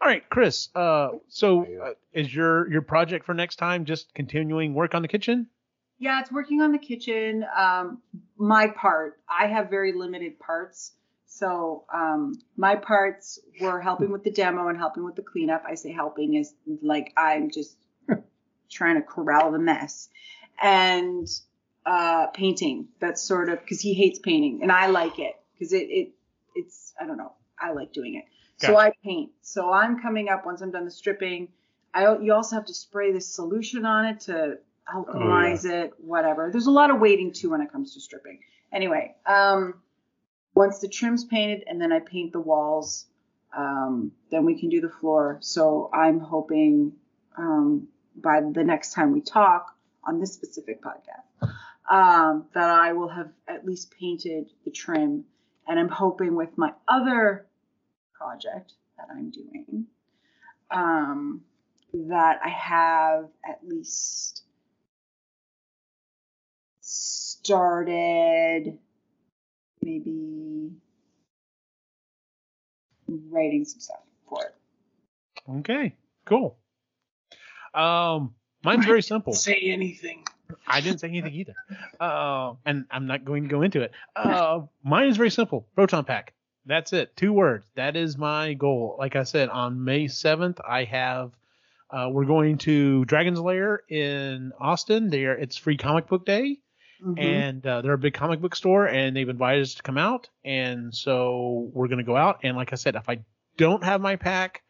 all right, Chris. Uh, so uh, is your your project for next time just continuing work on the kitchen? Yeah, it's working on the kitchen. Um, my part, I have very limited parts. So um, my parts were helping with the demo and helping with the cleanup. I say helping is like I'm just trying to corral the mess. And uh, painting, that's sort of because he hates painting and I like it because it, it it's I don't know I like doing it. So. I paint. So I'm coming up once I'm done the stripping. I you also have to spray this solution on it to alkalize it, whatever. There's a lot of waiting too when it comes to stripping. Anyway, um, once the trim's painted and then I paint the walls, um, then we can do the floor. So I'm hoping um, by the next time we talk on this specific podcast um, that I will have at least painted the trim. And I'm hoping with my other project that I'm doing um, that I have at least started maybe writing some stuff for it. Okay, cool. Um, mine's very simple. Say anything. I didn't say anything either. Uh, and I'm not going to go into it. Uh, mine is very simple. Proton pack. That's it. Two words. That is my goal. Like I said, on May 7th, I have, uh, we're going to Dragon's Lair in Austin. There, it's free comic book day. Mhm. And uh, they're a big comic book store, and they've invited us to come out. And so we're going to go out. And like I said, if I don't have my pack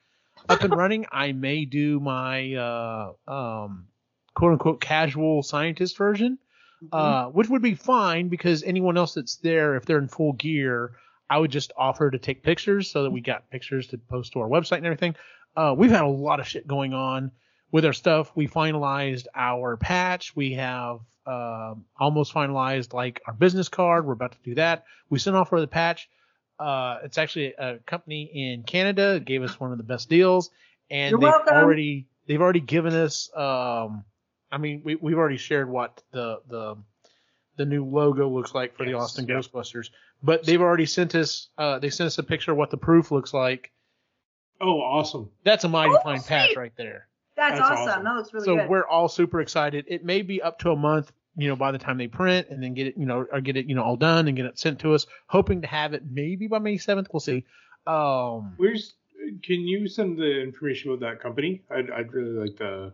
up and running, I may do my uh, um, quote unquote casual scientist version, Mhm. uh, which would be fine because anyone else that's there, if they're in full gear, I would just offer to take pictures so that we got pictures to post to our website and everything. Uh, we've had a lot of shit going on with our stuff. We finalized our patch. We have um almost finalized like our business card. We're about to do that. We sent off for the patch. Uh, it's actually a company in Canada gave us one of the best deals, and You're they've welcome. already they've already given us. Um, I mean, we we've already shared what the the the new logo looks like for the Austin yeah. Ghostbusters, but they've already sent us. Uh, they sent us a picture of what the proof looks like. Oh, awesome. That's a mighty Oh, fine patch right there. That's, That's awesome. awesome. That looks really so good. So we're all super excited. It may be up to a month, you know, by the time they print and then get it, you know, or get it, you know, all done and get it sent to us. Hoping to have it maybe by May seventh. We'll see. Um, Where's? Can you send the information about that company? I'd, I'd really like to.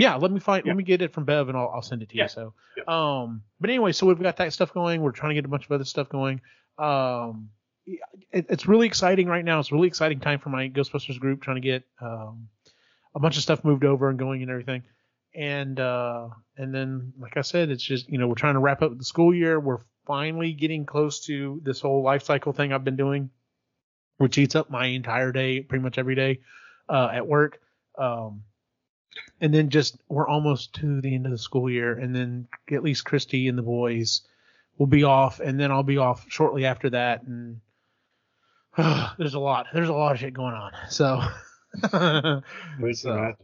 Yeah, let me find, Yeah. let me get it from Bev and I'll, I'll send it to Yeah. you. So, Yeah. um, but anyway, so we've got that stuff going. We're trying to get a bunch of other stuff going. Um, it, it's really exciting right now. It's a really exciting time for my Ghostbusters group trying to get um, a bunch of stuff moved over and going and everything. And uh, and then, like I said, it's just you know we're trying to wrap up the school year. We're finally getting close to this whole life cycle thing I've been doing, which eats up my entire day, pretty much every day uh, at work. Um, and then just we're almost to the end of the school year, and then at least Christy and the boys will be off, and then I'll be off shortly after that, and there's a lot. There's a lot of shit going on. So, So-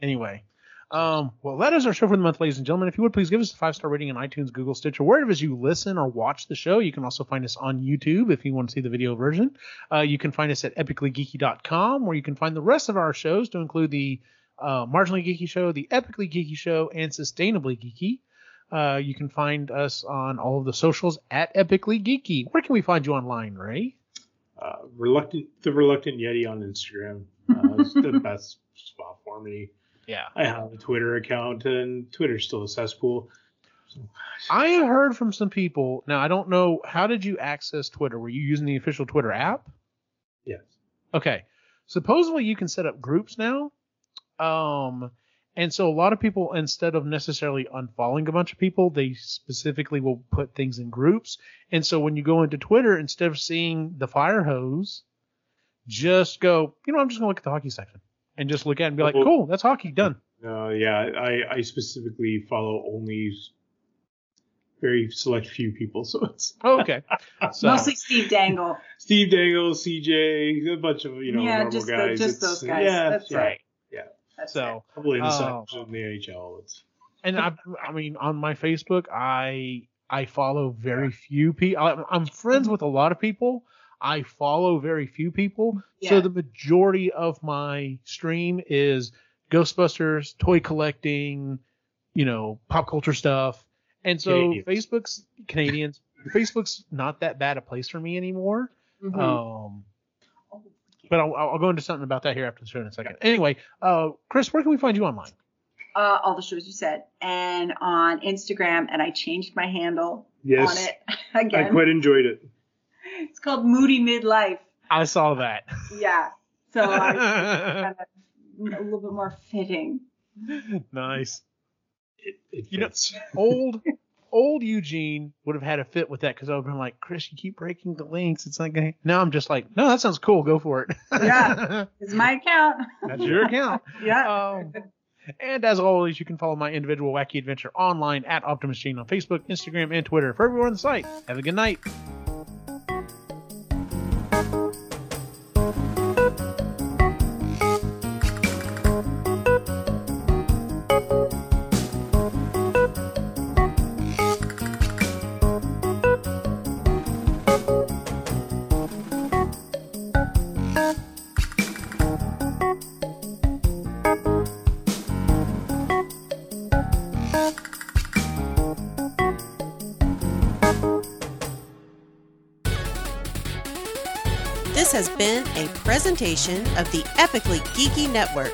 anyway. Um, well, that is our show for the month, ladies and gentlemen. If you would please give us a five star rating on iTunes, Google, Stitcher, wherever it is you listen or watch the show. You can also find us on YouTube if you want to see the video version. Uh, you can find us at epicallygeeky.com, where you can find the rest of our shows to include the uh, Marginally Geeky Show, the Epically Geeky Show, and Sustainably Geeky. Uh, you can find us on all of the socials at Epically Geeky. Where can we find you online, Ray? Uh, reluctant, the reluctant Yeti on Instagram. Uh, it's the best spot for me. Yeah. I have a Twitter account, and Twitter's still a cesspool. I have heard from some people. Now, I don't know. How did you access Twitter? Were you using the official Twitter app? yes. Okay. Supposedly you can set up groups now. Um, and so a lot of people, instead of necessarily unfollowing a bunch of people, they specifically will put things in groups. And so when you go into Twitter, instead of seeing the fire hose, just go, you know, I'm just going to look at the hockey section and just look at it and be like, cool, that's hockey done. Uh, yeah, I, I specifically follow only very select few people. So it's Oh, okay. So, Mostly Steve Dangle. Steve Dangle, CJ, a bunch of you know Yeah, normal just the- just It's- those guys. Yeah, That's yeah. right. Yeah. That's so, A couple of Oh. insiders in the NHL. It's and I, I mean, on my Facebook, I I follow very few people. I'm friends with a lot of people. I follow very few people. So the majority of my stream is Ghostbusters, toy collecting, you know, pop culture stuff. And so Canadians. Facebook's Canadians. Facebook's not that bad a place for me anymore. Mhm. Um, but I'll, I'll go into something about that here after the show in a second. Anyway, uh, Chris, where can we find you online? uh, all the shows you said, and on Instagram, and I changed my handle yes. on it again. I quite enjoyed it. It's called Moody Midlife. I saw that. Yeah. So I kind of a little bit more fitting. nice. It, it You know- fits. Old, old Eugene would have had a fit with that because I would have been like, Chris, you keep breaking the links. It's gonna. Now I'm just like, no, that sounds cool. Go for it. Yeah. It's my account. That's your account. yeah. Um, and as always, you can follow my individual wacky adventure online at Optimus Gene on Facebook, Instagram, and Twitter. For everyone on the site, have a good night. Presentation of the Epically Geeky Network.